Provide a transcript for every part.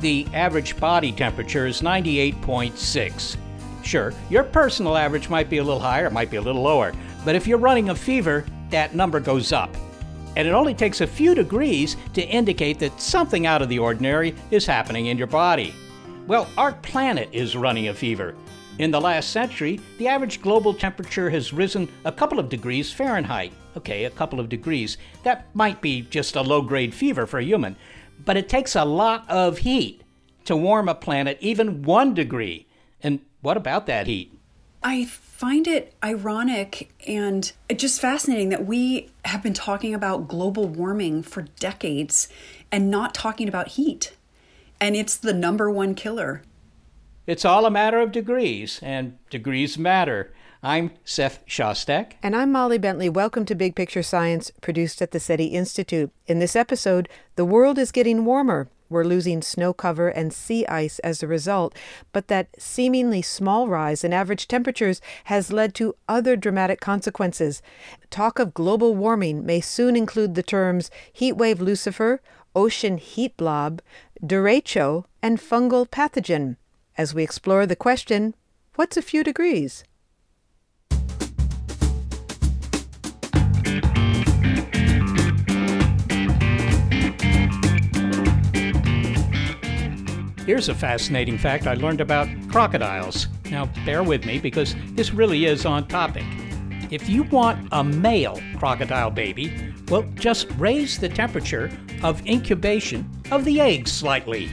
The average body temperature is 98.6. Sure, your personal average might be a little higher, it might be a little lower, but if you're running a fever, that number goes up. And it only takes a few degrees to indicate that something out of the ordinary is happening in your body. Well, our planet is running a fever. In the last century, the average global temperature has risen a couple of degrees Fahrenheit. Okay, a couple of degrees. That might be just a low grade fever for a human. But it takes a lot of heat to warm a planet even one degree. And what about that heat? I find it ironic and just fascinating that we have been talking about global warming for decades and not talking about heat. And it's the number one killer. It's all a matter of degrees, and degrees matter. I'm Seth Shostak. And I'm Molly Bentley. Welcome to Big Picture Science, produced at the SETI Institute. In this episode, the world is getting warmer. We're losing snow cover and sea ice as a result, but that seemingly small rise in average temperatures has led to other dramatic consequences. Talk of global warming may soon include the terms heatwave Lucifer, ocean heat blob, derecho, and fungal pathogen. As we explore the question, what's a few degrees? Here's a fascinating fact I learned about crocodiles. Now, bear with me because this really is on topic. If you want a male crocodile baby, well, just raise the temperature of incubation of the eggs slightly.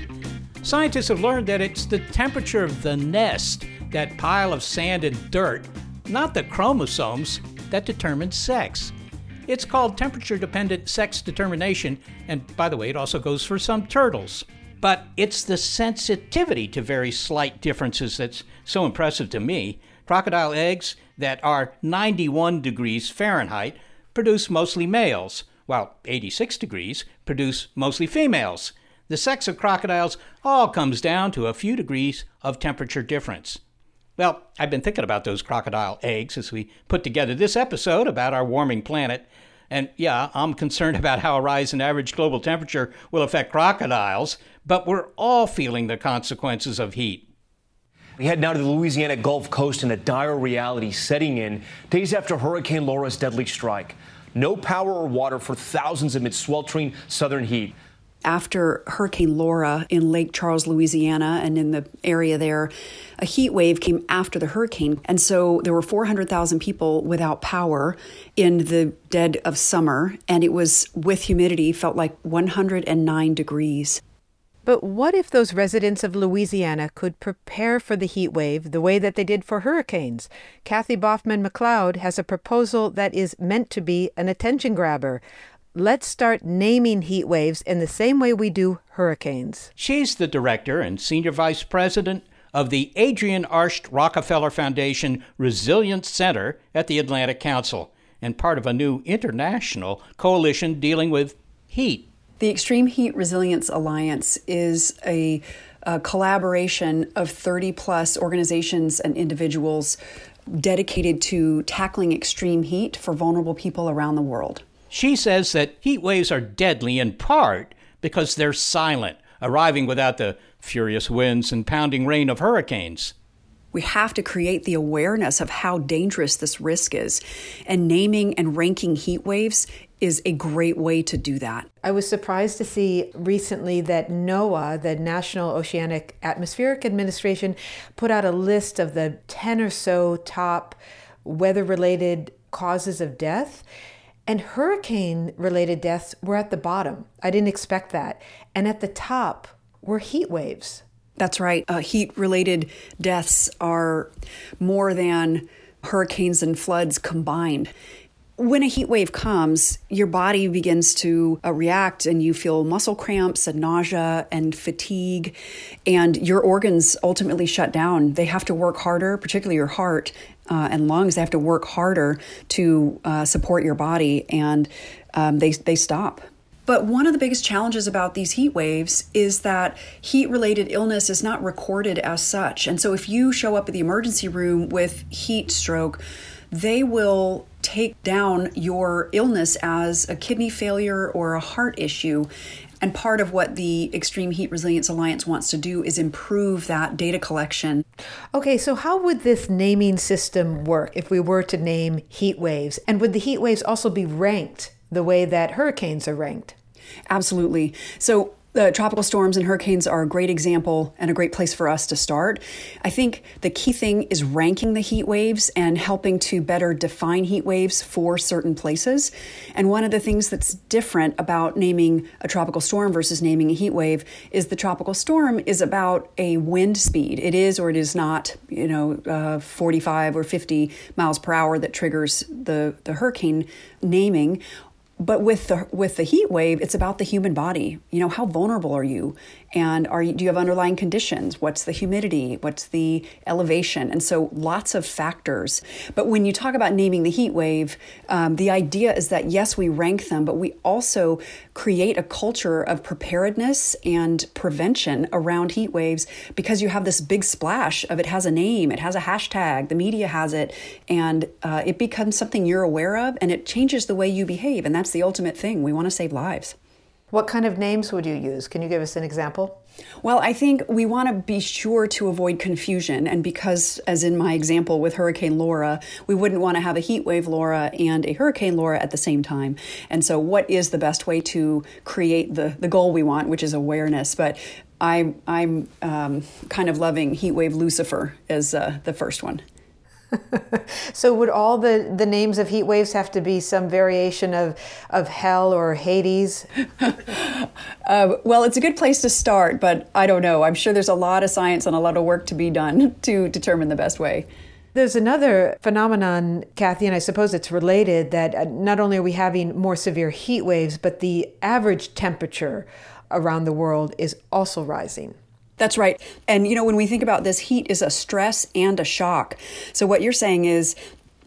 Scientists have learned that it's the temperature of the nest, that pile of sand and dirt, not the chromosomes, that determines sex. It's called temperature dependent sex determination, and by the way, it also goes for some turtles. But it's the sensitivity to very slight differences that's so impressive to me. Crocodile eggs that are 91 degrees Fahrenheit produce mostly males, while 86 degrees produce mostly females. The sex of crocodiles all comes down to a few degrees of temperature difference. Well, I've been thinking about those crocodile eggs as we put together this episode about our warming planet. And yeah, I'm concerned about how a rise in average global temperature will affect crocodiles, but we're all feeling the consequences of heat. We head now to the Louisiana Gulf Coast and a dire reality setting in days after Hurricane Laura's deadly strike. No power or water for thousands amid sweltering southern heat after Hurricane Laura in Lake Charles, Louisiana, and in the area there, a heat wave came after the hurricane. And so there were 400,000 people without power in the dead of summer. And it was with humidity, felt like 109 degrees. But what if those residents of Louisiana could prepare for the heat wave the way that they did for hurricanes? Kathy Baughman McLeod has a proposal that is meant to be an attention grabber let's start naming heat waves in the same way we do hurricanes. She's the director and senior vice president of the Adrienne Arsht Rockefeller Foundation Resilience Center at the Atlantic Council and part of a new international coalition dealing with heat. The Extreme Heat Resilience Alliance is a, a collaboration of 30 plus organizations and individuals dedicated to tackling extreme heat for vulnerable people around the world. She says that heat waves are deadly in part because they're silent, arriving without the furious winds and pounding rain of hurricanes. We have to create the awareness of how dangerous this risk is. And naming and ranking heat waves is a great way to do that. I was surprised to see recently that NOAA, the National Oceanic Atmospheric Administration, put out a list of the 10 or so top weather related causes of death. And hurricane related deaths were at the bottom. I didn't expect that. And at the top were heat waves. That's right. Uh, heat related deaths are more than hurricanes and floods combined. When a heat wave comes, your body begins to uh, react and you feel muscle cramps and nausea and fatigue, and your organs ultimately shut down. They have to work harder, particularly your heart uh, and lungs. They have to work harder to uh, support your body, and um, they, they stop. But one of the biggest challenges about these heat waves is that heat related illness is not recorded as such. And so if you show up at the emergency room with heat stroke, they will take down your illness as a kidney failure or a heart issue. And part of what the Extreme Heat Resilience Alliance wants to do is improve that data collection. Okay, so how would this naming system work if we were to name heat waves? And would the heat waves also be ranked the way that hurricanes are ranked. Absolutely. So the tropical storms and hurricanes are a great example and a great place for us to start. I think the key thing is ranking the heat waves and helping to better define heat waves for certain places. And one of the things that's different about naming a tropical storm versus naming a heat wave is the tropical storm is about a wind speed. It is or it is not, you know, uh, 45 or 50 miles per hour that triggers the, the hurricane naming but with the with the heat wave it's about the human body. You know how vulnerable are you and are do you have underlying conditions? What's the humidity? What's the elevation? And so lots of factors. But when you talk about naming the heat wave um, the idea is that yes we rank them but we also create a culture of preparedness and prevention around heat waves because you have this big splash of it has a name it has a hashtag the media has it and uh, it becomes something you're aware of and it changes the way you behave and that's the ultimate thing. We want to save lives what kind of names would you use? Can you give us an example? Well, I think we want to be sure to avoid confusion. And because, as in my example with Hurricane Laura, we wouldn't want to have a heat wave Laura and a Hurricane Laura at the same time. And so, what is the best way to create the, the goal we want, which is awareness? But I, I'm um, kind of loving Heat Wave Lucifer as uh, the first one. so would all the, the names of heat waves have to be some variation of, of hell or Hades? uh, well, it's a good place to start, but I don't know. I'm sure there's a lot of science and a lot of work to be done to determine the best way. There's another phenomenon, Kathy, and I suppose it's related that uh, not only are we having more severe heat waves, but the average temperature around the world is also rising. That's right. And you know, when we think about this, heat is a stress and a shock. So what you're saying is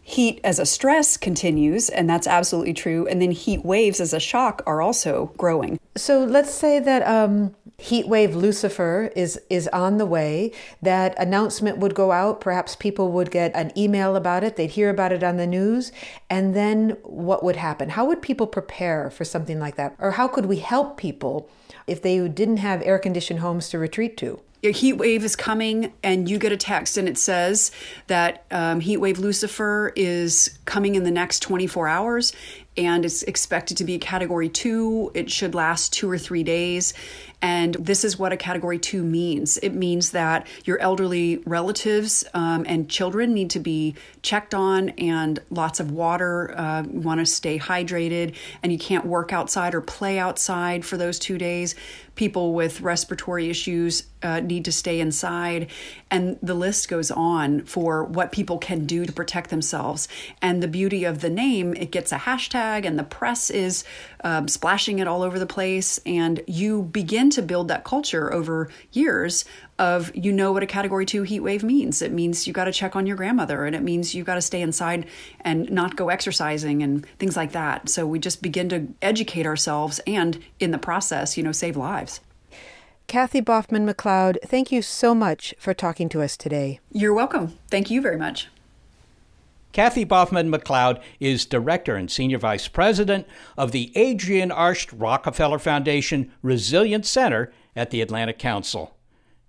heat as a stress continues, and that's absolutely true. And then heat waves as a shock are also growing. So let's say that um, heat wave Lucifer is is on the way. That announcement would go out. Perhaps people would get an email about it. They'd hear about it on the news, and then what would happen? How would people prepare for something like that, or how could we help people? If they didn't have air conditioned homes to retreat to. A heat wave is coming, and you get a text, and it says that um, heat wave Lucifer is coming in the next 24 hours, and it's expected to be category two. It should last two or three days. And this is what a category two means it means that your elderly relatives um, and children need to be checked on, and lots of water. Uh, you want to stay hydrated, and you can't work outside or play outside for those two days. People with respiratory issues uh, need to stay inside. And the list goes on for what people can do to protect themselves. And the beauty of the name, it gets a hashtag, and the press is um, splashing it all over the place. And you begin to build that culture over years of you know what a category two heat wave means. It means you got to check on your grandmother, and it means you got to stay inside and not go exercising and things like that. So we just begin to educate ourselves and in the process, you know, save lives. Kathy Baughman McLeod, thank you so much for talking to us today. You're welcome. Thank you very much. Kathy Baughman McLeod is Director and Senior Vice President of the Adrienne Arsht Rockefeller Foundation Resilience Center at the Atlantic Council.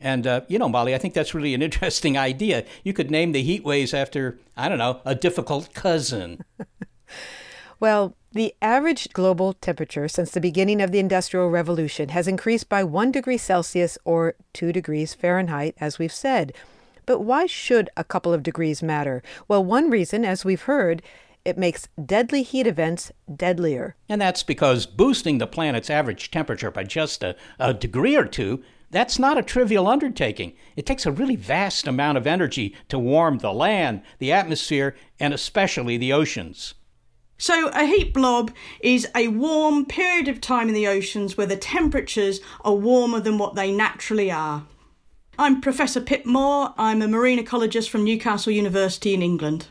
And, uh, you know, Molly, I think that's really an interesting idea. You could name the heat waves after, I don't know, a difficult cousin. well, the average global temperature since the beginning of the Industrial Revolution has increased by 1 degree Celsius or 2 degrees Fahrenheit, as we've said. But why should a couple of degrees matter? Well, one reason, as we've heard, it makes deadly heat events deadlier. And that's because boosting the planet's average temperature by just a, a degree or two that's not a trivial undertaking. It takes a really vast amount of energy to warm the land, the atmosphere, and especially the oceans. So, a heat blob is a warm period of time in the oceans where the temperatures are warmer than what they naturally are. I'm Professor Pip Moore. I'm a marine ecologist from Newcastle University in England.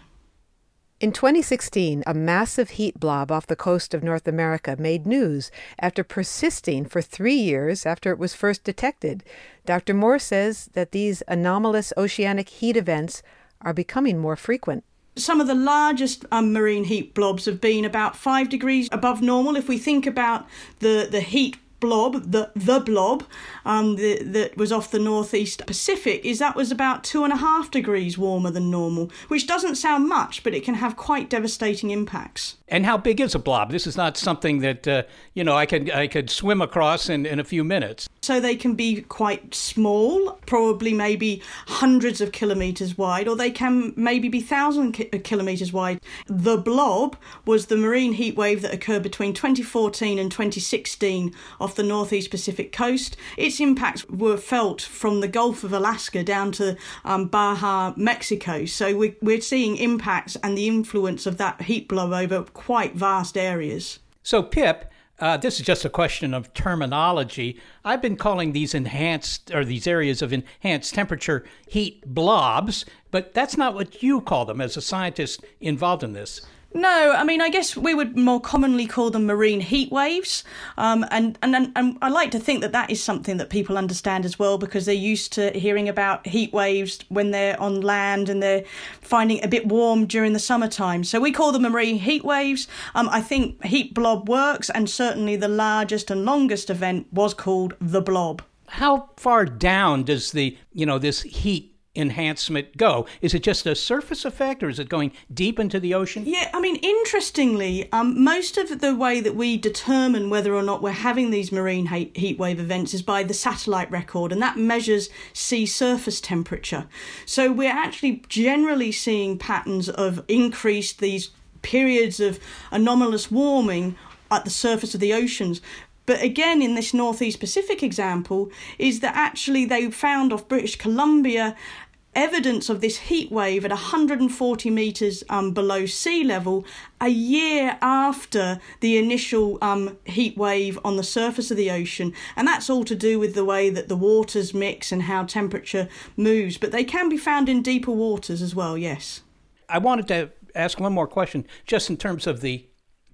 In 2016, a massive heat blob off the coast of North America made news after persisting for three years after it was first detected. Dr. Moore says that these anomalous oceanic heat events are becoming more frequent. Some of the largest um, marine heat blobs have been about five degrees above normal. If we think about the, the heat blob, the the blob, um, the, that was off the northeast Pacific, is that was about two and a half degrees warmer than normal, which doesn't sound much, but it can have quite devastating impacts. And how big is a blob? This is not something that uh, you know I could I could swim across in, in a few minutes. So they can be quite small, probably maybe hundreds of kilometers wide, or they can maybe be thousand ki- kilometers wide. The blob was the marine heat wave that occurred between 2014 and 2016 off the northeast Pacific coast. Its impacts were felt from the Gulf of Alaska down to um, Baja, Mexico. So we, we're seeing impacts and the influence of that heat blob over quite vast areas. So, Pip, uh, this is just a question of terminology. I've been calling these enhanced or these areas of enhanced temperature heat blobs, but that's not what you call them as a scientist involved in this. No, I mean, I guess we would more commonly call them marine heat waves, um, and, and and I like to think that that is something that people understand as well because they're used to hearing about heat waves when they're on land and they're finding it a bit warm during the summertime. So we call them marine heat waves. Um, I think heat blob works, and certainly the largest and longest event was called the blob. How far down does the you know this heat enhancement go? Is it just a surface effect or is it going deep into the ocean? Yeah, I mean, interestingly, um, most of the way that we determine whether or not we're having these marine heat wave events is by the satellite record, and that measures sea surface temperature. So we're actually generally seeing patterns of increased these periods of anomalous warming at the surface of the oceans. But again, in this Northeast Pacific example, is that actually they found off British Columbia evidence of this heat wave at 140 metres um, below sea level a year after the initial um, heat wave on the surface of the ocean. And that's all to do with the way that the waters mix and how temperature moves. But they can be found in deeper waters as well, yes. I wanted to ask one more question just in terms of the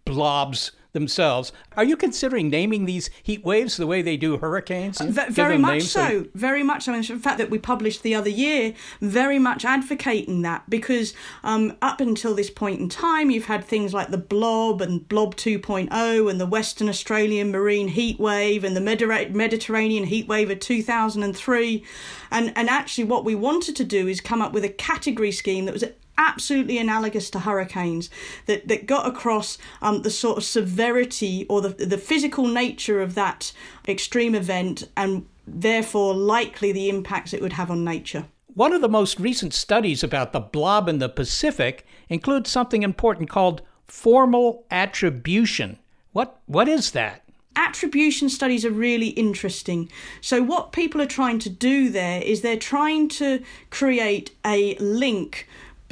blobs themselves. Are you considering naming these heat waves the way they do hurricanes? V- very much so. Very much so. In fact, that we published the other year, very much advocating that because um, up until this point in time, you've had things like the Blob and Blob 2.0 and the Western Australian marine heat wave and the Mediterranean heat wave of 2003. And, and actually, what we wanted to do is come up with a category scheme that was absolutely analogous to hurricanes that, that got across um, the sort of severity or the, the physical nature of that extreme event and therefore likely the impacts it would have on nature. One of the most recent studies about the blob in the Pacific includes something important called formal attribution. What, what is that? attribution studies are really interesting. So, what people are trying to do there is they're trying to create a link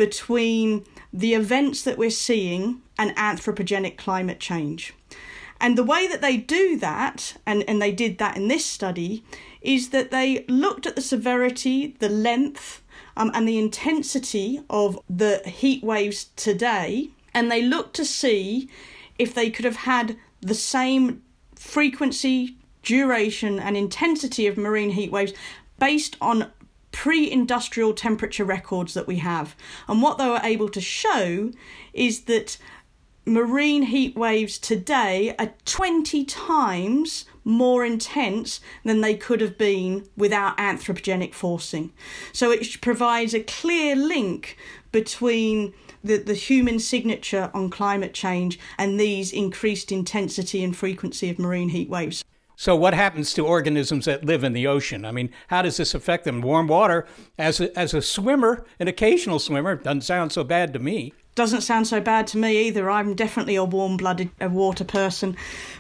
between the events that we're seeing and anthropogenic climate change. And the way that they do that, and, and they did that in this study, is that they looked at the severity, the length, um, and the intensity of the heat waves today, and they looked to see if they could have had the same frequency, duration, and intensity of marine heat waves based on pre industrial temperature records that we have. And what they were able to show is that marine heat waves today are 20 times more intense than they could have been without anthropogenic forcing. So it provides a clear link between the, the human signature on climate change and these increased intensity and frequency of marine heat waves. So, what happens to organisms that live in the ocean? I mean, how does this affect them? Warm water, as a, as a swimmer, an occasional swimmer, doesn't sound so bad to me. Doesn't sound so bad to me either. I'm definitely a warm blooded water person.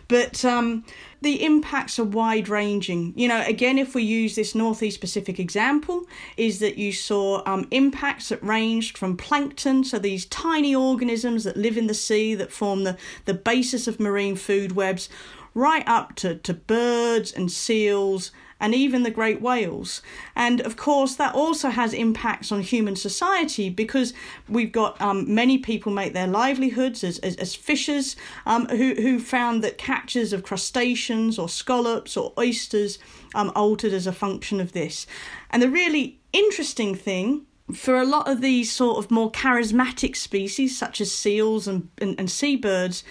But um, the impacts are wide ranging. You know, again, if we use this Northeast Pacific example, is that you saw um, impacts that ranged from plankton, so these tiny organisms that live in the sea that form the, the basis of marine food webs, right up to, to birds and seals and even the great whales. And of course, that also has impacts on human society because we've got um, many people make their livelihoods as, as, as fishers um, who, who found that catches of crustaceans or scallops or oysters um, altered as a function of this. And the really interesting thing for a lot of these sort of more charismatic species, such as seals and, and, and, seabirds,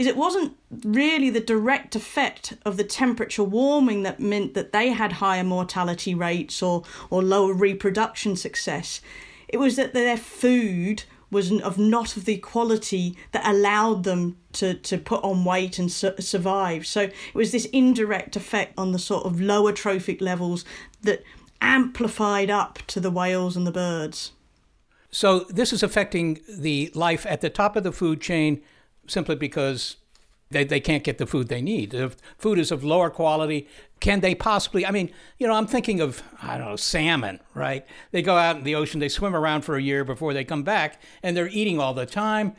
is it wasn't really the direct effect of the temperature warming that meant that they had higher mortality rates or, or lower reproduction success. It was that their food was of not of the quality that allowed them to, to put on weight and su- survive. So it was this indirect effect on the sort of lower trophic levels that amplified up to the whales and the birds. So this is affecting the life at the top of the food chain simply because they, they can't get the food they need. If food is of lower quality. Can they possibly? I mean, you know, I'm thinking of, I don't know, salmon, right? They go out in the ocean, they swim around for a year before they come back, and they're eating all the time.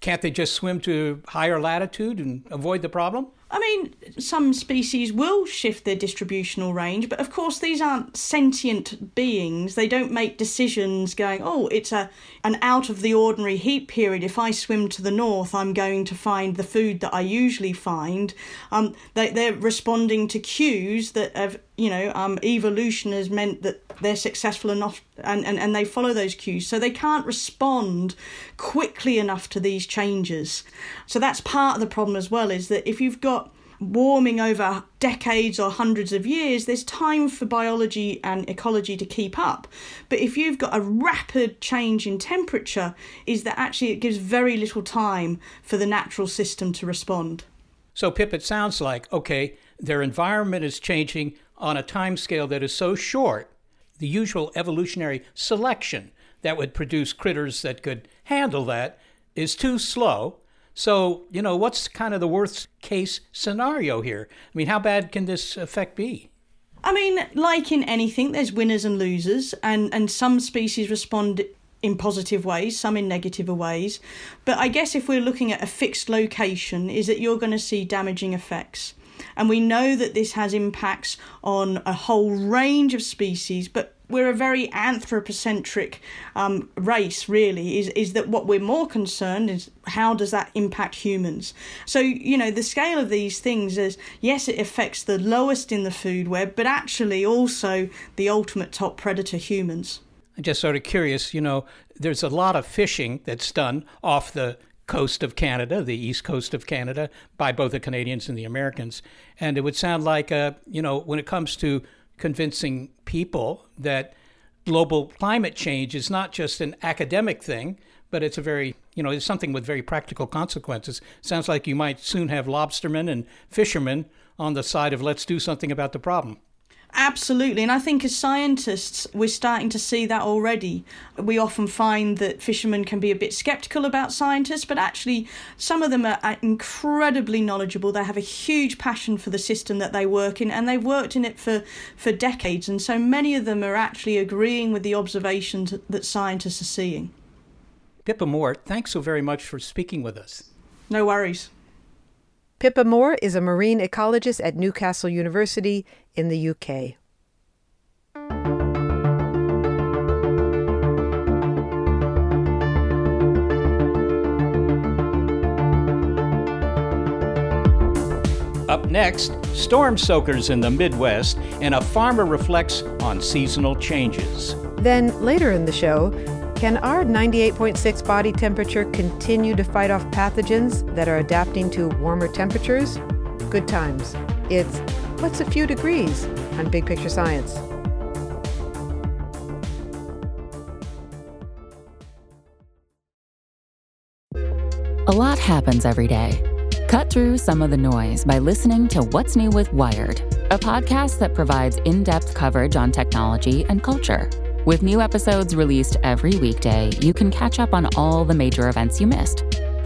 Can't they just swim to higher latitude and avoid the problem? I mean, some species will shift their distributional range, but of course these aren't sentient beings. They don't make decisions going, oh, it's a an out of the ordinary heat period. If I swim to the north, I'm going to find the food that I usually find. Um, they, they're responding to cues that have, you know, um, evolution has meant that they're successful enough and, and, and they follow those cues. So they can't respond quickly enough to these changes. So that's part of the problem as well, is that if you've got warming over decades or hundreds of years, there's time for biology and ecology to keep up. But if you've got a rapid change in temperature, is that actually it gives very little time for the natural system to respond. So, Pip, it sounds like, okay, their environment is changing on a time scale that is so short, the usual evolutionary selection that would produce critters that could handle that is too slow so, you know, what's kind of the worst case scenario here? I mean, how bad can this effect be? I mean, like in anything, there's winners and losers, and, and some species respond in positive ways, some in negative ways. But I guess if we're looking at a fixed location, is that you're going to see damaging effects. And we know that this has impacts on a whole range of species, but we're a very anthropocentric um, race, really, is, is that what we're more concerned is how does that impact humans? So, you know, the scale of these things is yes, it affects the lowest in the food web, but actually also the ultimate top predator, humans. I'm just sort of curious, you know, there's a lot of fishing that's done off the coast of Canada, the east coast of Canada, by both the Canadians and the Americans. And it would sound like, uh, you know, when it comes to convincing people that global climate change is not just an academic thing, but it's a very, you know, it's something with very practical consequences. Sounds like you might soon have lobstermen and fishermen on the side of let's do something about the problem. Absolutely, and I think as scientists, we're starting to see that already. We often find that fishermen can be a bit skeptical about scientists, but actually, some of them are incredibly knowledgeable. They have a huge passion for the system that they work in, and they've worked in it for, for decades. And so many of them are actually agreeing with the observations that scientists are seeing. Pippa Moore, thanks so very much for speaking with us. No worries. Pippa Moore is a marine ecologist at Newcastle University in the UK. Up next, storm soakers in the Midwest, and a farmer reflects on seasonal changes. Then, later in the show, can our 98.6 body temperature continue to fight off pathogens that are adapting to warmer temperatures? Good times. It's What's a Few Degrees on Big Picture Science. A lot happens every day. Cut through some of the noise by listening to What's New with Wired, a podcast that provides in depth coverage on technology and culture. With new episodes released every weekday, you can catch up on all the major events you missed.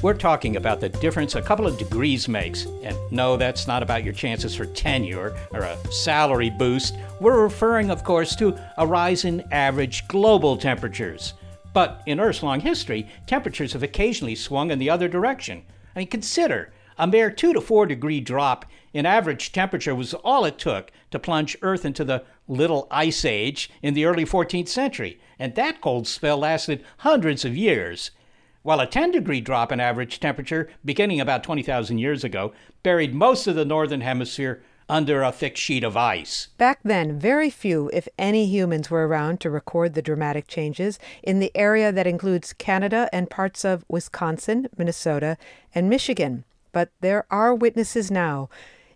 We're talking about the difference a couple of degrees makes. And no, that's not about your chances for tenure or a salary boost. We're referring, of course, to a rise in average global temperatures. But in Earth's long history, temperatures have occasionally swung in the other direction. I mean, consider a mere 2 to 4 degree drop in average temperature was all it took to plunge Earth into the Little Ice Age in the early 14th century. And that cold spell lasted hundreds of years while a 10 degree drop in average temperature beginning about 20,000 years ago buried most of the northern hemisphere under a thick sheet of ice. Back then, very few, if any, humans were around to record the dramatic changes in the area that includes Canada and parts of Wisconsin, Minnesota, and Michigan. But there are witnesses now.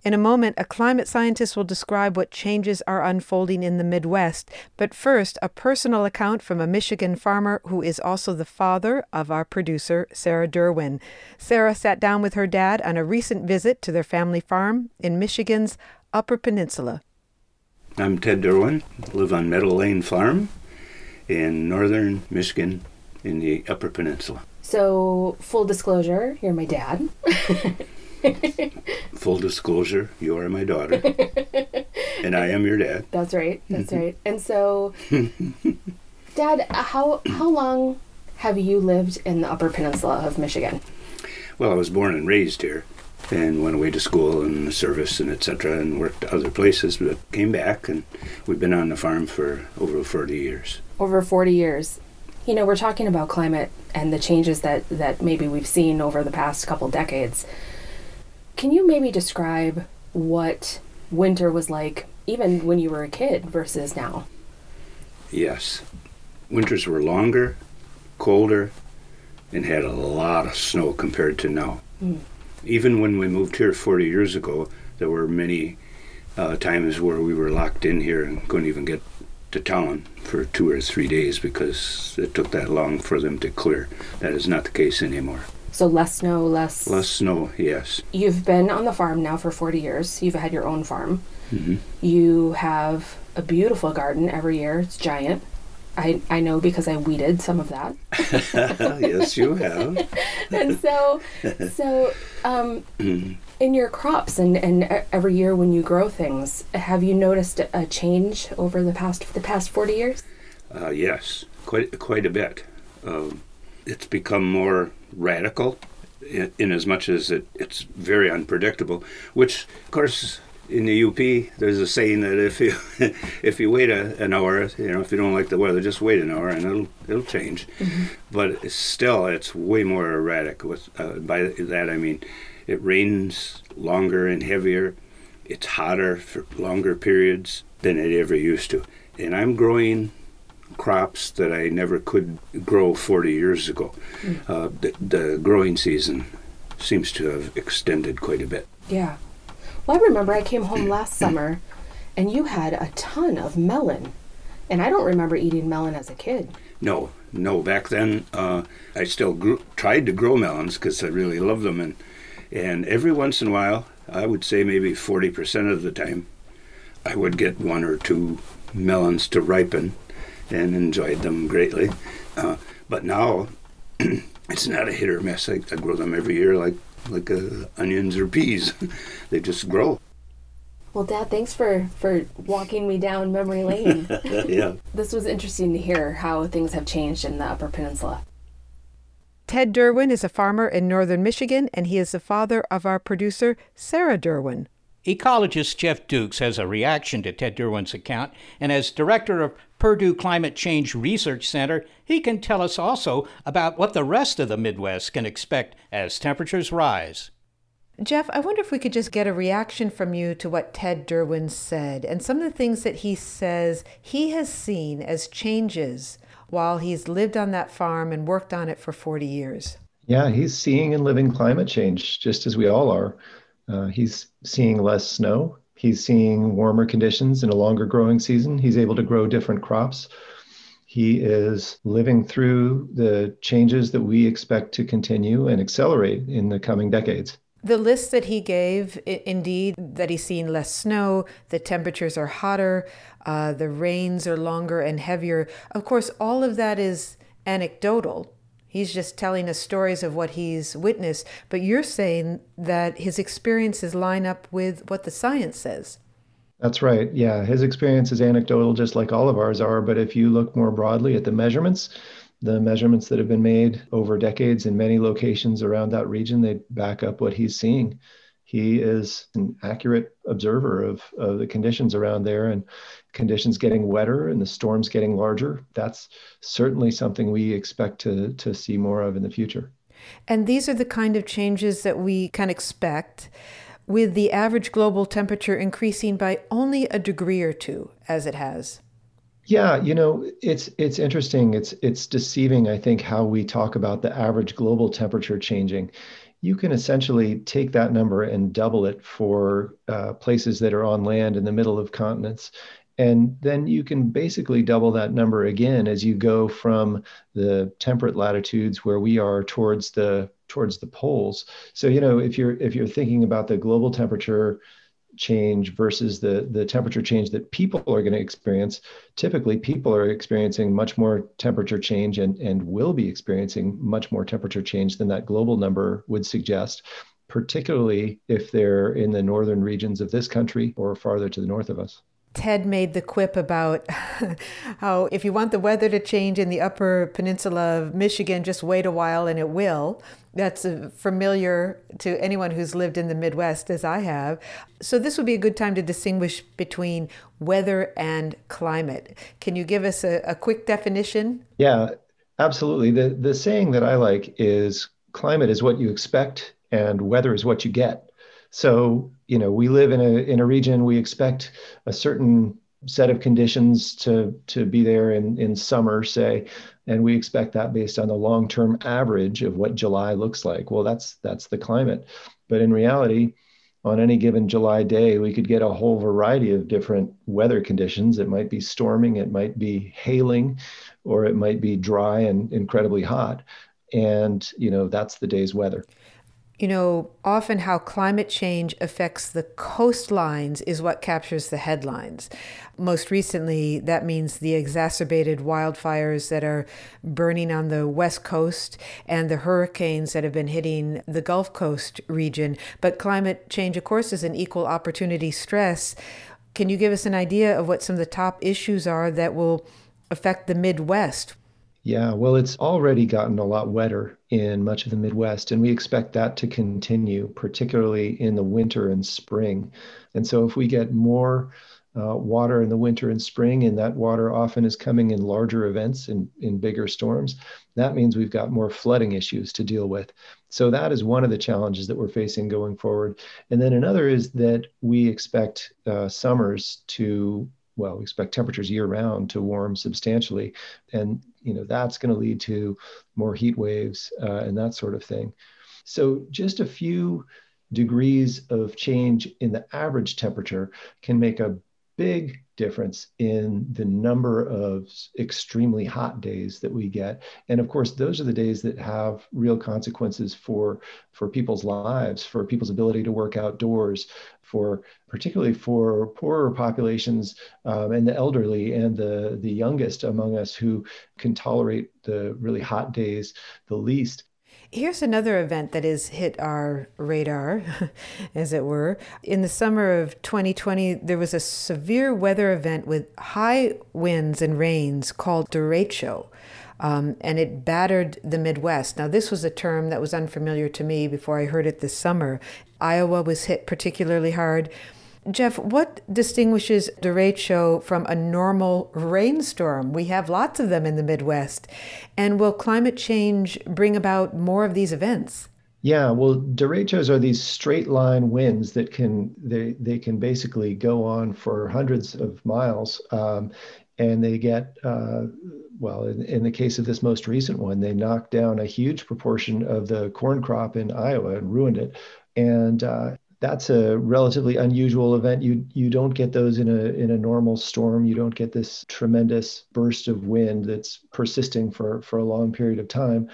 In a moment, a climate scientist will describe what changes are unfolding in the Midwest. But first, a personal account from a Michigan farmer who is also the father of our producer, Sarah Derwin. Sarah sat down with her dad on a recent visit to their family farm in Michigan's Upper Peninsula. I'm Ted Derwin, live on Meadow Lane Farm in northern Michigan in the Upper Peninsula. So, full disclosure, you're my dad. Full disclosure, you are my daughter, and I am your dad. That's right. That's mm-hmm. right. And so, Dad, how how long have you lived in the Upper Peninsula of Michigan? Well, I was born and raised here, and went away to school and the service and etc. and worked other places, but came back and we've been on the farm for over 40 years. Over 40 years. You know, we're talking about climate and the changes that that maybe we've seen over the past couple decades. Can you maybe describe what winter was like even when you were a kid versus now? Yes. Winters were longer, colder, and had a lot of snow compared to now. Mm. Even when we moved here 40 years ago, there were many uh, times where we were locked in here and couldn't even get to town for two or three days because it took that long for them to clear. That is not the case anymore. So less snow, less. Less snow, yes. You've been on the farm now for 40 years. You've had your own farm. Mm-hmm. You have a beautiful garden every year. It's giant. I, I know because I weeded some of that. yes, you have. and so, so um, in your crops and, and every year when you grow things, have you noticed a change over the past the past forty years? Uh, yes, quite quite a bit. Um, it's become more radical in, in as much as it, it's very unpredictable, which, of course, in the UP, there's a saying that if you if you wait a, an hour, you know, if you don't like the weather, just wait an hour and it'll it'll change. Mm-hmm. But still, it's way more erratic. With uh, by that I mean, it rains longer and heavier. It's hotter for longer periods than it ever used to. And I'm growing crops that I never could grow 40 years ago. Mm. Uh, the, the growing season seems to have extended quite a bit. Yeah. Well, I remember I came home last summer and you had a ton of melon. And I don't remember eating melon as a kid. No, no. Back then, uh, I still grew, tried to grow melons because I really love them. And, and every once in a while, I would say maybe 40% of the time, I would get one or two melons to ripen and enjoyed them greatly. Uh, but now it's not a hit or miss. I, I grow them every year like like uh, onions or peas. they just grow. Well, Dad, thanks for for walking me down memory lane. yeah. This was interesting to hear how things have changed in the Upper Peninsula. Ted Derwin is a farmer in northern Michigan, and he is the father of our producer, Sarah Derwin. Ecologist Jeff Dukes has a reaction to Ted Derwin's account, and as director of Purdue Climate Change Research Center, he can tell us also about what the rest of the Midwest can expect as temperatures rise. Jeff, I wonder if we could just get a reaction from you to what Ted Derwin said and some of the things that he says he has seen as changes while he's lived on that farm and worked on it for 40 years. Yeah, he's seeing and living climate change just as we all are. Uh, he's seeing less snow. He's seeing warmer conditions and a longer growing season. He's able to grow different crops. He is living through the changes that we expect to continue and accelerate in the coming decades. The list that he gave, indeed, that he's seen less snow, the temperatures are hotter, uh, the rains are longer and heavier. Of course, all of that is anecdotal. He's just telling us stories of what he's witnessed. But you're saying that his experiences line up with what the science says. That's right. Yeah, his experience is anecdotal, just like all of ours are. But if you look more broadly at the measurements, the measurements that have been made over decades in many locations around that region, they back up what he's seeing. He is an accurate observer of, of the conditions around there and conditions getting wetter and the storms getting larger. That's certainly something we expect to, to see more of in the future. And these are the kind of changes that we can expect with the average global temperature increasing by only a degree or two, as it has. Yeah, you know, it's it's interesting. It's it's deceiving, I think, how we talk about the average global temperature changing. You can essentially take that number and double it for uh, places that are on land in the middle of continents. And then you can basically double that number again as you go from the temperate latitudes where we are towards the towards the poles. So you know, if you're if you're thinking about the global temperature change versus the the temperature change that people are going to experience typically people are experiencing much more temperature change and and will be experiencing much more temperature change than that global number would suggest particularly if they're in the northern regions of this country or farther to the north of us Ted made the quip about how if you want the weather to change in the upper peninsula of Michigan, just wait a while and it will. That's familiar to anyone who's lived in the Midwest, as I have. So, this would be a good time to distinguish between weather and climate. Can you give us a, a quick definition? Yeah, absolutely. The, the saying that I like is climate is what you expect, and weather is what you get. So, you know, we live in a in a region we expect a certain set of conditions to to be there in in summer, say, and we expect that based on the long-term average of what July looks like. Well, that's that's the climate. But in reality, on any given July day, we could get a whole variety of different weather conditions. It might be storming, it might be hailing, or it might be dry and incredibly hot. And, you know, that's the day's weather you know, often how climate change affects the coastlines is what captures the headlines. Most recently, that means the exacerbated wildfires that are burning on the West Coast and the hurricanes that have been hitting the Gulf Coast region. But climate change, of course, is an equal opportunity stress. Can you give us an idea of what some of the top issues are that will affect the Midwest? Yeah, well, it's already gotten a lot wetter in much of the Midwest, and we expect that to continue, particularly in the winter and spring. And so, if we get more uh, water in the winter and spring, and that water often is coming in larger events in, in bigger storms, that means we've got more flooding issues to deal with. So, that is one of the challenges that we're facing going forward. And then another is that we expect uh, summers to well, we expect temperatures year round to warm substantially. And, you know, that's going to lead to more heat waves uh, and that sort of thing. So just a few degrees of change in the average temperature can make a big difference in the number of extremely hot days that we get. And of course those are the days that have real consequences for for people's lives for people's ability to work outdoors for particularly for poorer populations um, and the elderly and the the youngest among us who can tolerate the really hot days the least Here's another event that has hit our radar, as it were. In the summer of 2020, there was a severe weather event with high winds and rains called derecho. um, and it battered the Midwest. Now, this was a term that was unfamiliar to me before I heard it this summer. Iowa was hit particularly hard. Jeff, what distinguishes derecho from a normal rainstorm? We have lots of them in the Midwest. And will climate change bring about more of these events? Yeah, well, derechos are these straight line winds that can they they can basically go on for hundreds of miles, um, and they get uh, well. In, in, the case of this most recent one, they knocked down a huge proportion of the corn crop in Iowa and ruined it. And uh, that's a relatively unusual event. You you don't get those in a in a normal storm. You don't get this tremendous burst of wind that's persisting for for a long period of time.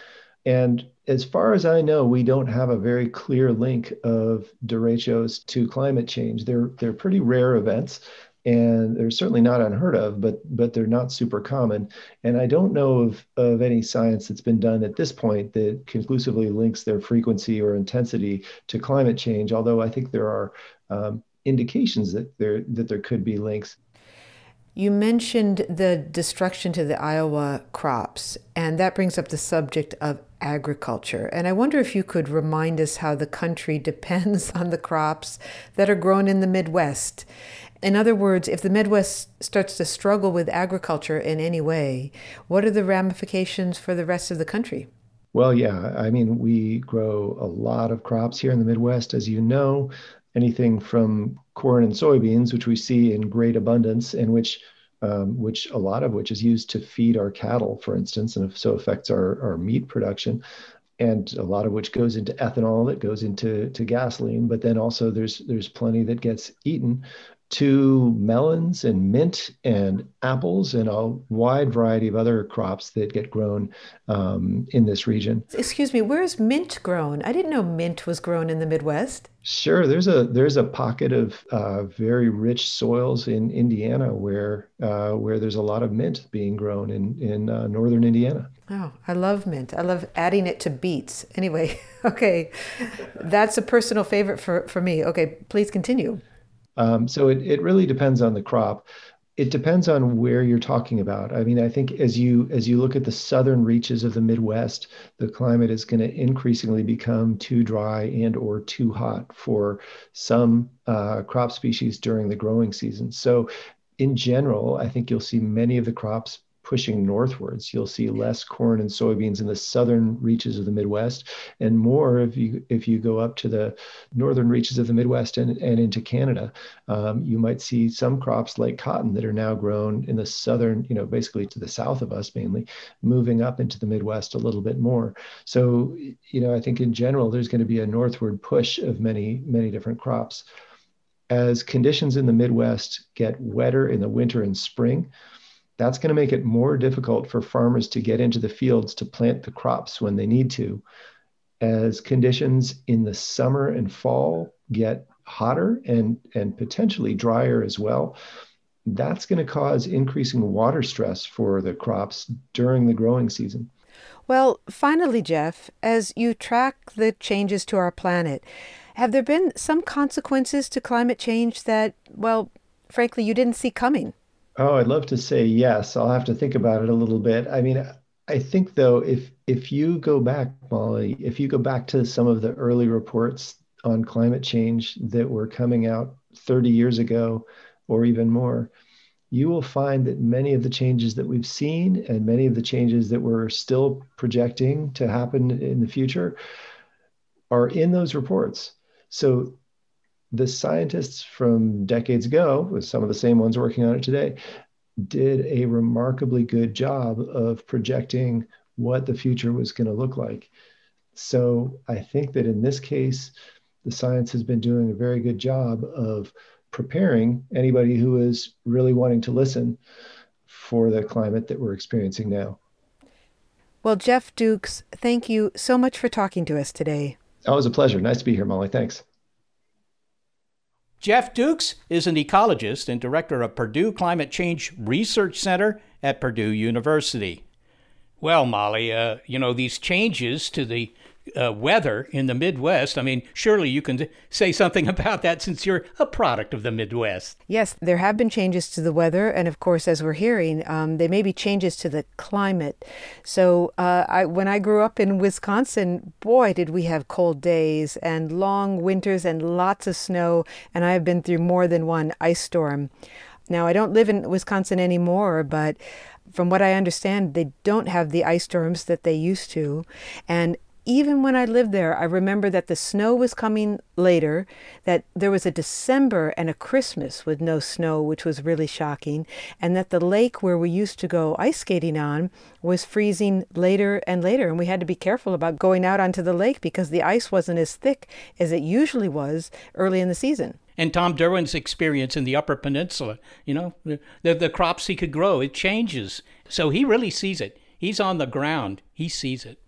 And as far as I know, we don't have a very clear link of derechos to climate change. They're they're pretty rare events and they're certainly not unheard of, but but they're not super common. And I don't know of, of any science that's been done at this point that conclusively links their frequency or intensity to climate change. Although I think there are um, indications that there that there could be links. You mentioned the destruction to the Iowa crops, and that brings up the subject of agriculture. And I wonder if you could remind us how the country depends on the crops that are grown in the Midwest. In other words, if the Midwest starts to struggle with agriculture in any way, what are the ramifications for the rest of the country? Well, yeah. I mean, we grow a lot of crops here in the Midwest, as you know, anything from corn and soybeans, which we see in great abundance, and which um, which a lot of which is used to feed our cattle, for instance, and so affects our, our meat production and a lot of which goes into ethanol that goes into to gasoline but then also there's there's plenty that gets eaten to melons and mint and apples and a wide variety of other crops that get grown um, in this region. Excuse me, where's mint grown? I didn't know mint was grown in the Midwest. Sure, there's a there's a pocket of uh, very rich soils in Indiana where uh, where there's a lot of mint being grown in in uh, northern Indiana. Oh, I love mint. I love adding it to beets. Anyway, okay, that's a personal favorite for for me. Okay, please continue. Um, so it, it really depends on the crop. It depends on where you're talking about. I mean, I think as you as you look at the southern reaches of the Midwest, the climate is going to increasingly become too dry and or too hot for some uh, crop species during the growing season. So in general, I think you'll see many of the crops pushing northwards. You'll see less corn and soybeans in the southern reaches of the Midwest, and more if you if you go up to the northern reaches of the Midwest and, and into Canada. Um, you might see some crops like cotton that are now grown in the southern, you know, basically to the south of us mainly, moving up into the Midwest a little bit more. So, you know, I think in general there's going to be a northward push of many many different crops. As conditions in the Midwest get wetter in the winter and spring, that's going to make it more difficult for farmers to get into the fields to plant the crops when they need to. As conditions in the summer and fall get hotter and, and potentially drier as well, that's going to cause increasing water stress for the crops during the growing season. Well, finally, Jeff, as you track the changes to our planet, have there been some consequences to climate change that, well, frankly, you didn't see coming? Oh, I'd love to say yes. I'll have to think about it a little bit. I mean, I think though, if if you go back, Molly, if you go back to some of the early reports on climate change that were coming out 30 years ago or even more, you will find that many of the changes that we've seen and many of the changes that we're still projecting to happen in the future are in those reports. So the scientists from decades ago, with some of the same ones working on it today, did a remarkably good job of projecting what the future was going to look like. So I think that in this case, the science has been doing a very good job of preparing anybody who is really wanting to listen for the climate that we're experiencing now. Well, Jeff Dukes, thank you so much for talking to us today. Oh, it was a pleasure. Nice to be here, Molly. Thanks. Jeff Dukes is an ecologist and director of Purdue Climate Change Research Center at Purdue University. Well, Molly, uh, you know, these changes to the uh, weather in the Midwest. I mean, surely you can say something about that since you're a product of the Midwest. Yes, there have been changes to the weather, and of course, as we're hearing, um, there may be changes to the climate. So, uh, I, when I grew up in Wisconsin, boy, did we have cold days and long winters and lots of snow, and I have been through more than one ice storm. Now, I don't live in Wisconsin anymore, but from what I understand, they don't have the ice storms that they used to. And even when I lived there, I remember that the snow was coming later, that there was a December and a Christmas with no snow, which was really shocking, and that the lake where we used to go ice skating on was freezing later and later. And we had to be careful about going out onto the lake because the ice wasn't as thick as it usually was early in the season and Tom Derwin's experience in the Upper Peninsula. You know, the, the crops he could grow, it changes. So he really sees it. He's on the ground, he sees it.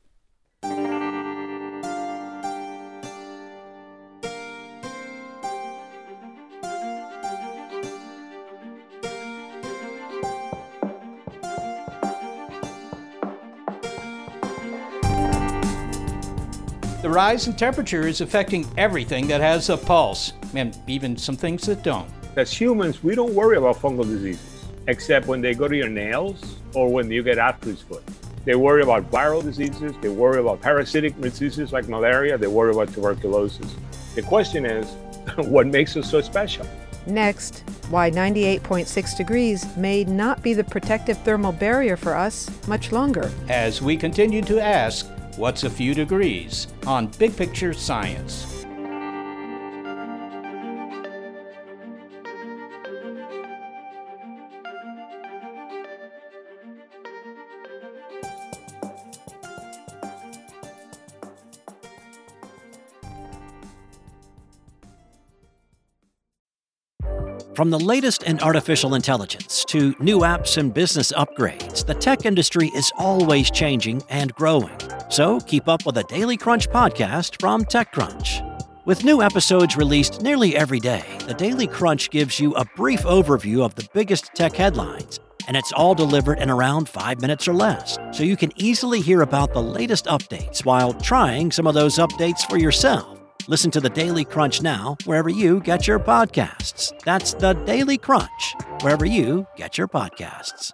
The rise in temperature is affecting everything that has a pulse, and even some things that don't. As humans, we don't worry about fungal diseases, except when they go to your nails or when you get athlete's foot. They worry about viral diseases, they worry about parasitic diseases like malaria, they worry about tuberculosis. The question is, what makes us so special? Next, why 98.6 degrees may not be the protective thermal barrier for us much longer. As we continue to ask, What's a Few Degrees on Big Picture Science. From the latest in artificial intelligence to new apps and business upgrades, the tech industry is always changing and growing. So keep up with the Daily Crunch podcast from TechCrunch. With new episodes released nearly every day, the Daily Crunch gives you a brief overview of the biggest tech headlines, and it's all delivered in around five minutes or less, so you can easily hear about the latest updates while trying some of those updates for yourself. Listen to the Daily Crunch now, wherever you get your podcasts. That's the Daily Crunch, wherever you get your podcasts.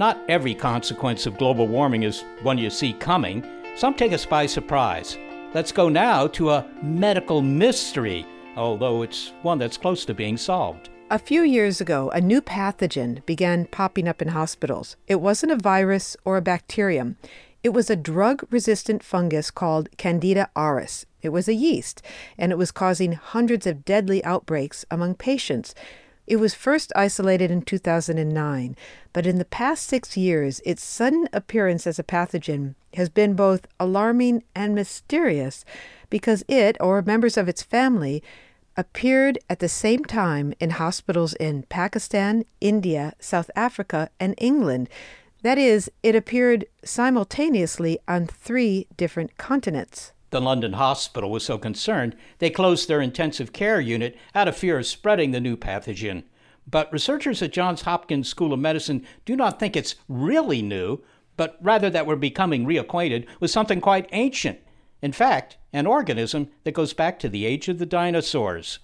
Not every consequence of global warming is one you see coming. Some take us by surprise. Let's go now to a medical mystery, although it's one that's close to being solved. A few years ago, a new pathogen began popping up in hospitals. It wasn't a virus or a bacterium. It was a drug resistant fungus called Candida auris. It was a yeast, and it was causing hundreds of deadly outbreaks among patients. It was first isolated in 2009, but in the past six years, its sudden appearance as a pathogen has been both alarming and mysterious because it, or members of its family, appeared at the same time in hospitals in Pakistan, India, South Africa, and England. That is, it appeared simultaneously on three different continents. The London hospital was so concerned they closed their intensive care unit out of fear of spreading the new pathogen. But researchers at Johns Hopkins School of Medicine do not think it's really new, but rather that we're becoming reacquainted with something quite ancient. In fact, an organism that goes back to the age of the dinosaurs.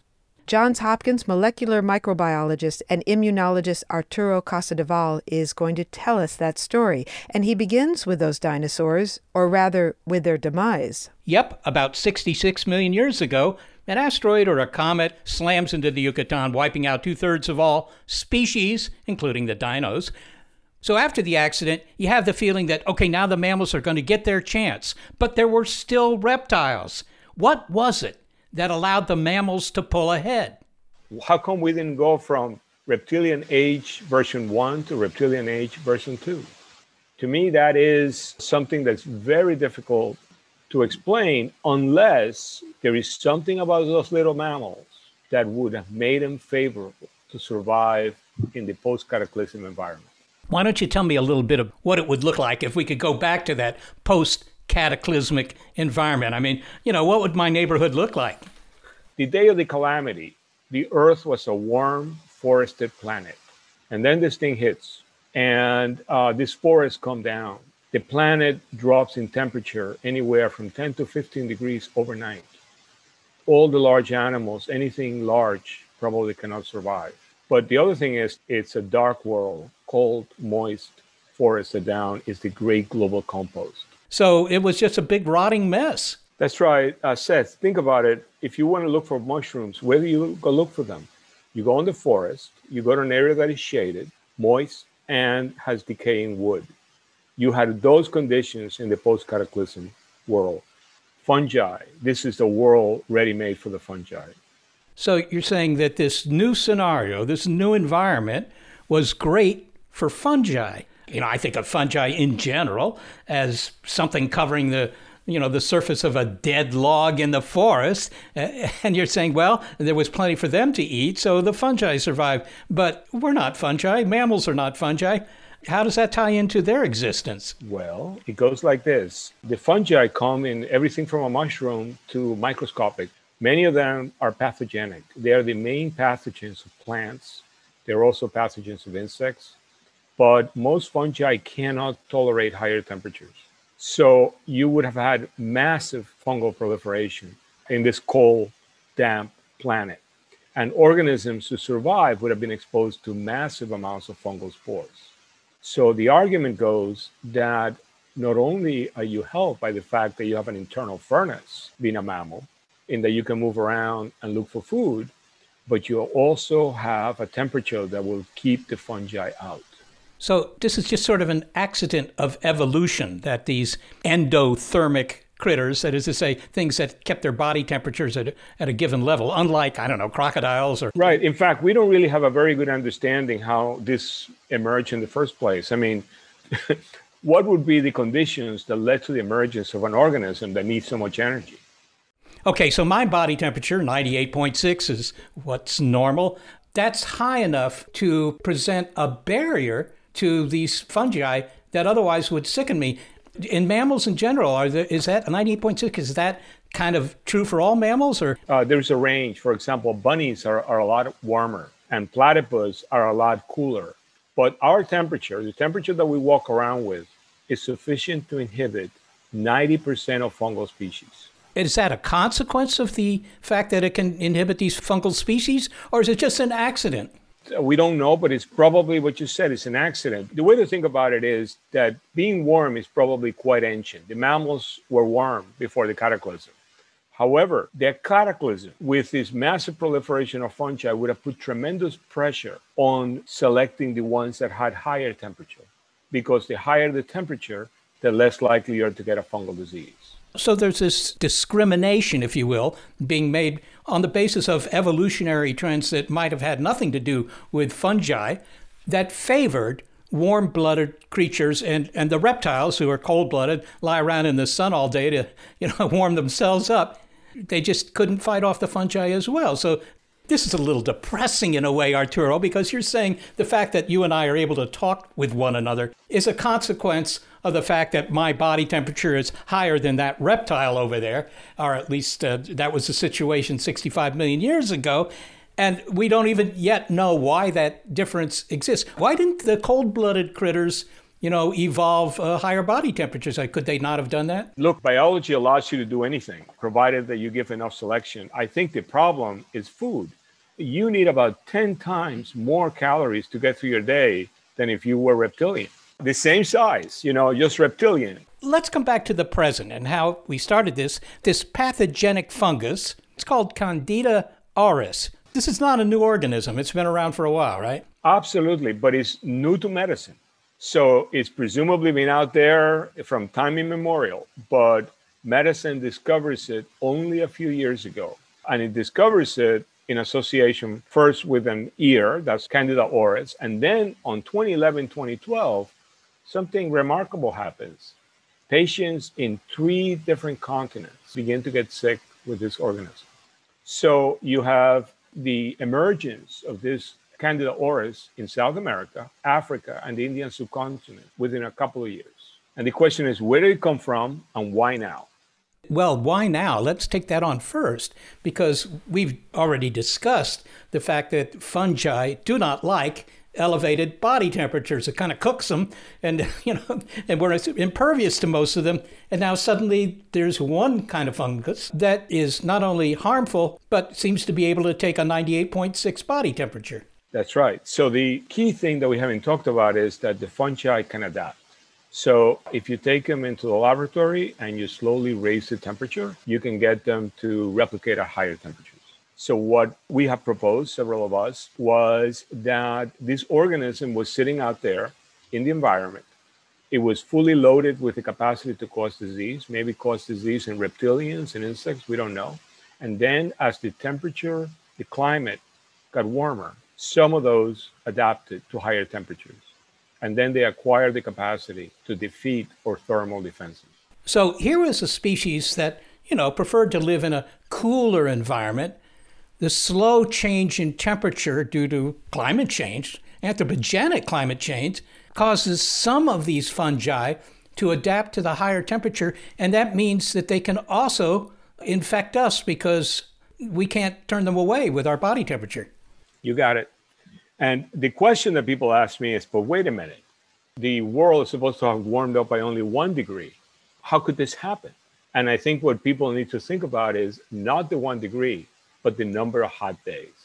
Johns Hopkins molecular microbiologist and immunologist Arturo Casadevall is going to tell us that story, and he begins with those dinosaurs, or rather, with their demise. Yep, about 66 million years ago, an asteroid or a comet slams into the Yucatan, wiping out two thirds of all species, including the dinos. So after the accident, you have the feeling that, okay, now the mammals are going to get their chance, but there were still reptiles. What was it that allowed the mammals to pull ahead. How come we didn't go from reptilian age version 1 to reptilian age version 2? To me, that is something that's very difficult to explain unless there is something about those little mammals that would have made them favorable to survive in the post cataclysm environment. Why don't you tell me a little bit of what it would look like if we could go back to that post cataclysmic environment. I mean, you know, what would my neighborhood look like? The day of the calamity, the Earth was a warm, forested planet. And then this thing hits, and uh, these forests come down. The planet drops in temperature anywhere from 10 to 15 degrees overnight. All the large animals, anything large, probably cannot survive. But the other thing is, it's a dark world, cold, moist, forested down is the great global compost. So it was just a big rotting mess. That's right. Uh, Seth, think about it. If you want to look for mushrooms, where do you go look for them? You go in the forest, you go to an area that is shaded, moist, and has decaying wood. You had those conditions in the post cataclysm world. Fungi, this is the world ready made for the fungi. So you're saying that this new scenario, this new environment, was great for fungi. You know, I think of fungi in general as something covering the you know the surface of a dead log in the forest. And you're saying well there was plenty for them to eat so the fungi survived. But we're not fungi. Mammals are not fungi. How does that tie into their existence? Well it goes like this. The fungi come in everything from a mushroom to microscopic. Many of them are pathogenic. They are the main pathogens of plants. They're also pathogens of insects but most fungi cannot tolerate higher temperatures so you would have had massive fungal proliferation in this cold, damp planet. And organisms to survive would have been exposed to massive amounts of fungal spores. So the argument goes that not only are you helped by the fact that you have an internal furnace being a mammal, in that you can move around and look for food, but you also have a temperature that will keep the fungi out. So, this is just sort of an accident of evolution that these endothermic critters, that is to say, things that kept their body temperatures at, at a given level, unlike, I don't know, crocodiles or. Right. In fact, we don't really have a very good understanding how this emerged in the first place. I mean, what would be the conditions that led to the emergence of an organism that needs so much energy? Okay, so my body temperature, 98.6, is what's normal. That's high enough to present a barrier to these fungi that otherwise would sicken me. In mammals in general, are there, is that 98.6? Is that kind of true for all mammals, or uh, there's a range? For example, bunnies are, are a lot warmer, and platypus are a lot cooler. But our temperature, the temperature that we walk around with, is sufficient to inhibit 90% of fungal species. Is that a consequence of the fact that it can inhibit these fungal species, or is it just an accident? We don't know, but it's probably what you said. It's an accident. The way to think about it is that being warm is probably quite ancient. The mammals were warm before the cataclysm. However, the cataclysm, with this massive proliferation of fungi, would have put tremendous pressure on selecting the ones that had higher temperature, because the higher the temperature, the less likely you are to get a fungal disease. So there's this discrimination, if you will, being made on the basis of evolutionary trends that might have had nothing to do with fungi that favored warm blooded creatures and, and the reptiles who are cold blooded lie around in the sun all day to you know warm themselves up. They just couldn't fight off the fungi as well. So this is a little depressing in a way, Arturo, because you're saying the fact that you and I are able to talk with one another is a consequence of the fact that my body temperature is higher than that reptile over there, or at least uh, that was the situation 65 million years ago. And we don't even yet know why that difference exists. Why didn't the cold blooded critters? you know, evolve uh, higher body temperatures? Like, could they not have done that? Look, biology allows you to do anything, provided that you give enough selection. I think the problem is food. You need about 10 times more calories to get through your day than if you were reptilian the same size, you know, just reptilian. Let's come back to the present and how we started this. This pathogenic fungus, it's called Candida auris. This is not a new organism. It's been around for a while, right? Absolutely, but it's new to medicine. So it's presumably been out there from time immemorial, but medicine discovers it only a few years ago. And it discovers it in association first with an ear, that's Candida auris, and then on 2011, 2012, something remarkable happens. Patients in three different continents begin to get sick with this organism. So you have the emergence of this Candida auris in South America, Africa, and the Indian subcontinent within a couple of years. And the question is, where did it come from and why now? Well, why now? Let's take that on first because we've already discussed the fact that fungi do not like elevated body temperatures. It kind of cooks them, and you know, and we're impervious to most of them. And now suddenly there's one kind of fungus that is not only harmful but seems to be able to take a 98.6 body temperature. That's right. So the key thing that we haven't talked about is that the fungi can adapt. So if you take them into the laboratory and you slowly raise the temperature, you can get them to replicate at higher temperatures. So what we have proposed, several of us, was that this organism was sitting out there in the environment. It was fully loaded with the capacity to cause disease, maybe cause disease in reptilians and insects, we don't know. And then as the temperature, the climate got warmer, some of those adapted to higher temperatures and then they acquired the capacity to defeat or thermal defenses. So here was a species that, you know, preferred to live in a cooler environment. The slow change in temperature due to climate change, anthropogenic climate change, causes some of these fungi to adapt to the higher temperature, and that means that they can also infect us because we can't turn them away with our body temperature. You got it. And the question that people ask me is, but wait a minute, the world is supposed to have warmed up by only one degree. How could this happen? And I think what people need to think about is not the one degree, but the number of hot days.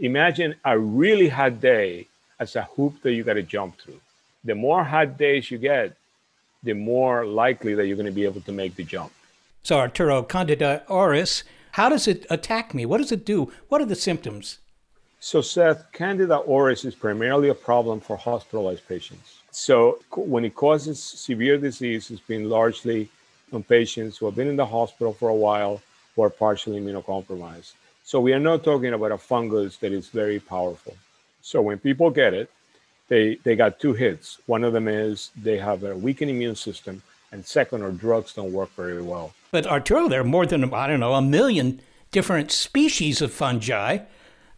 Imagine a really hot day as a hoop that you got to jump through. The more hot days you get, the more likely that you're going to be able to make the jump. So, Arturo Candida auris, how does it attack me? What does it do? What are the symptoms? So, Seth, Candida auris is primarily a problem for hospitalized patients. So, when it causes severe disease, it's been largely on patients who have been in the hospital for a while who are partially immunocompromised. So, we are not talking about a fungus that is very powerful. So, when people get it, they, they got two hits. One of them is they have a weakened immune system, and second, our drugs don't work very well. But Arturo, there are more than, I don't know, a million different species of fungi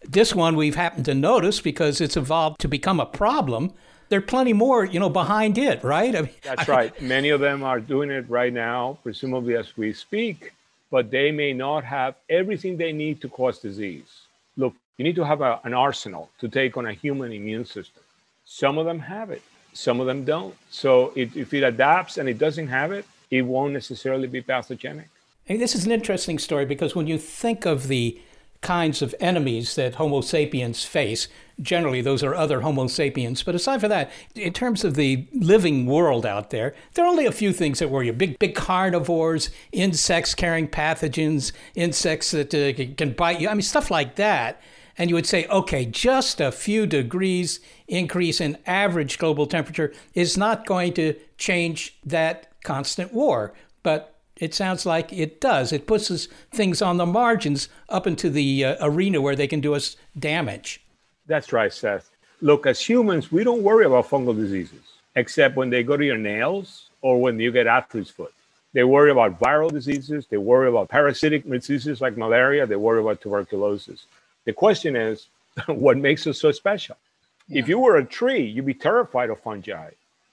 this one we've happened to notice because it's evolved to become a problem. There are plenty more, you know, behind it, right? I mean, That's right. Many of them are doing it right now, presumably as we speak, but they may not have everything they need to cause disease. Look, you need to have a, an arsenal to take on a human immune system. Some of them have it, some of them don't. So it, if it adapts and it doesn't have it, it won't necessarily be pathogenic. Hey, this is an interesting story because when you think of the kinds of enemies that Homo sapiens face. Generally, those are other Homo sapiens. But aside from that, in terms of the living world out there, there are only a few things that worry you big, big carnivores, insects carrying pathogens, insects that uh, can bite you. I mean, stuff like that. And you would say, okay, just a few degrees increase in average global temperature is not going to change that constant war. But it sounds like it does. It puts things on the margins up into the uh, arena where they can do us damage. That's right, Seth. Look, as humans, we don't worry about fungal diseases, except when they go to your nails or when you get athlete's foot. They worry about viral diseases. They worry about parasitic diseases like malaria. They worry about tuberculosis. The question is, what makes us so special? Yeah. If you were a tree, you'd be terrified of fungi.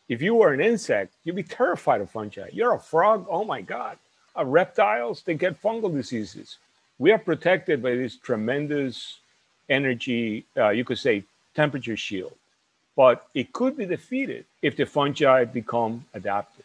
If you were an insect, you'd be terrified of fungi. You're a frog, oh my God. Uh, reptiles, they get fungal diseases. We are protected by this tremendous energy, uh, you could say, temperature shield. But it could be defeated if the fungi become adapted.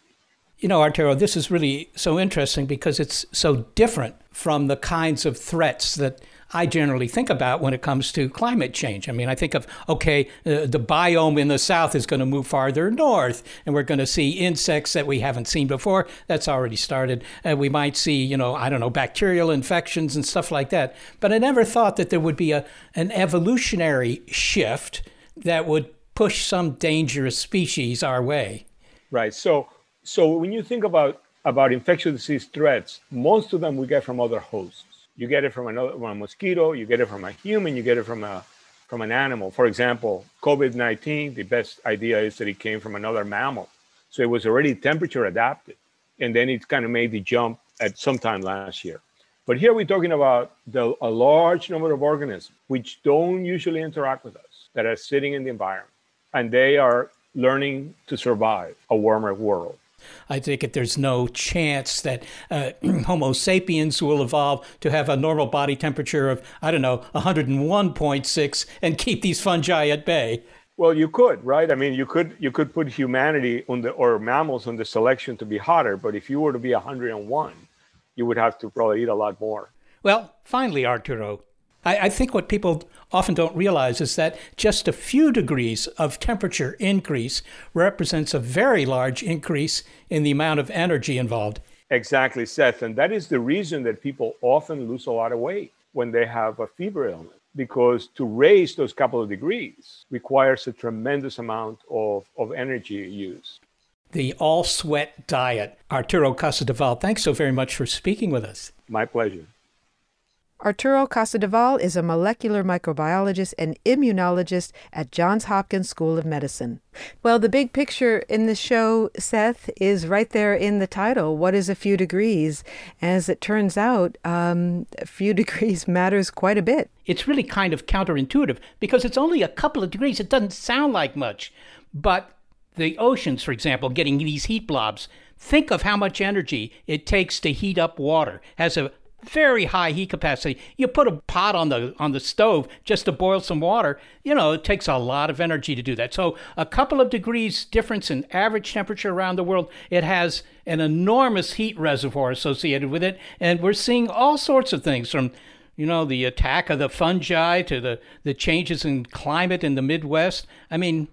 You know, Arturo, this is really so interesting because it's so different from the kinds of threats that I generally think about when it comes to climate change. I mean, I think of, okay, uh, the biome in the south is going to move farther north, and we're going to see insects that we haven't seen before. That's already started. And we might see, you know, I don't know, bacterial infections and stuff like that. But I never thought that there would be a, an evolutionary shift that would push some dangerous species our way. Right. So, so when you think about about infectious disease threats, most of them we get from other hosts. You get it from another from a mosquito, you get it from a human, you get it from a from an animal. For example, COVID-19, the best idea is that it came from another mammal. So it was already temperature adapted. And then it kind of made the jump at some time last year. But here we're talking about the, a large number of organisms which don't usually interact with us, that are sitting in the environment, and they are learning to survive a warmer world. I think that there's no chance that uh, Homo sapiens will evolve to have a normal body temperature of, I don't know, 101.6 and keep these fungi at bay. Well, you could, right? I mean, you could you could put humanity on the or mammals on the selection to be hotter, but if you were to be 101, you would have to probably eat a lot more. Well, finally, Arturo, I, I think what people often don't realize is that just a few degrees of temperature increase represents a very large increase in the amount of energy involved. Exactly, Seth, and that is the reason that people often lose a lot of weight when they have a fever illness because to raise those couple of degrees requires a tremendous amount of, of energy used. The all sweat diet. Arturo Casadevall, thanks so very much for speaking with us. My pleasure. Arturo Casadevall is a molecular microbiologist and immunologist at Johns Hopkins School of Medicine. Well, the big picture in the show, Seth, is right there in the title. What is a few degrees? As it turns out, um, a few degrees matters quite a bit. It's really kind of counterintuitive because it's only a couple of degrees. It doesn't sound like much. But the oceans, for example, getting these heat blobs, think of how much energy it takes to heat up water. Has a very high heat capacity. You put a pot on the on the stove just to boil some water. You know, it takes a lot of energy to do that. So a couple of degrees difference in average temperature around the world, it has an enormous heat reservoir associated with it, and we're seeing all sorts of things from you know the attack of the fungi to the the changes in climate in the Midwest. I mean,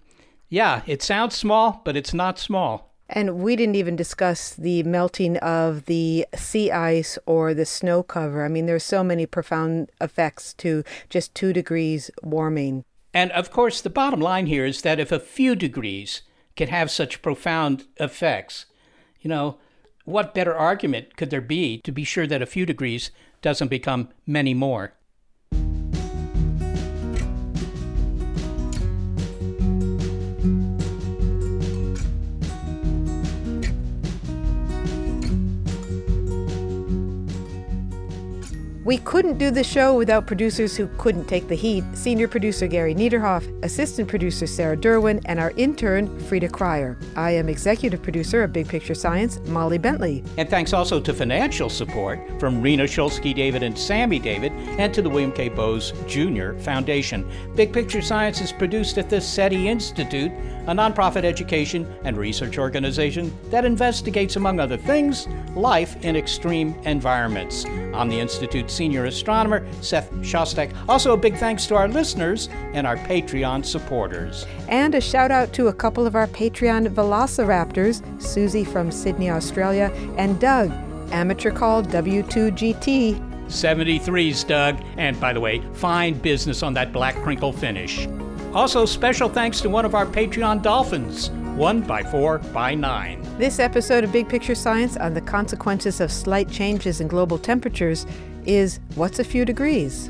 yeah, it sounds small, but it's not small. And we didn't even discuss the melting of the sea ice or the snow cover. I mean, there's so many profound effects to just two degrees warming. And of course, the bottom line here is that if a few degrees can have such profound effects, you know, what better argument could there be to be sure that a few degrees doesn't become many more? We couldn't do the show without producers who couldn't take the heat senior producer Gary Niederhoff, assistant producer Sarah Derwin, and our intern Frida Cryer. I am executive producer of Big Picture Science, Molly Bentley. And thanks also to financial support from Rena Shulsky David and Sammy David, and to the William K. Bowes Jr. Foundation. Big Picture Science is produced at the SETI Institute, a nonprofit education and research organization that investigates, among other things, life in extreme environments. I'm the Institute's senior astronomer, Seth Shostak. Also, a big thanks to our listeners and our Patreon supporters. And a shout out to a couple of our Patreon velociraptors Susie from Sydney, Australia, and Doug, amateur called W2GT. 73s, Doug. And by the way, fine business on that black crinkle finish. Also, special thanks to one of our Patreon dolphins, one by four by nine. This episode of Big Picture Science on the consequences of slight changes in global temperatures is What's a Few Degrees?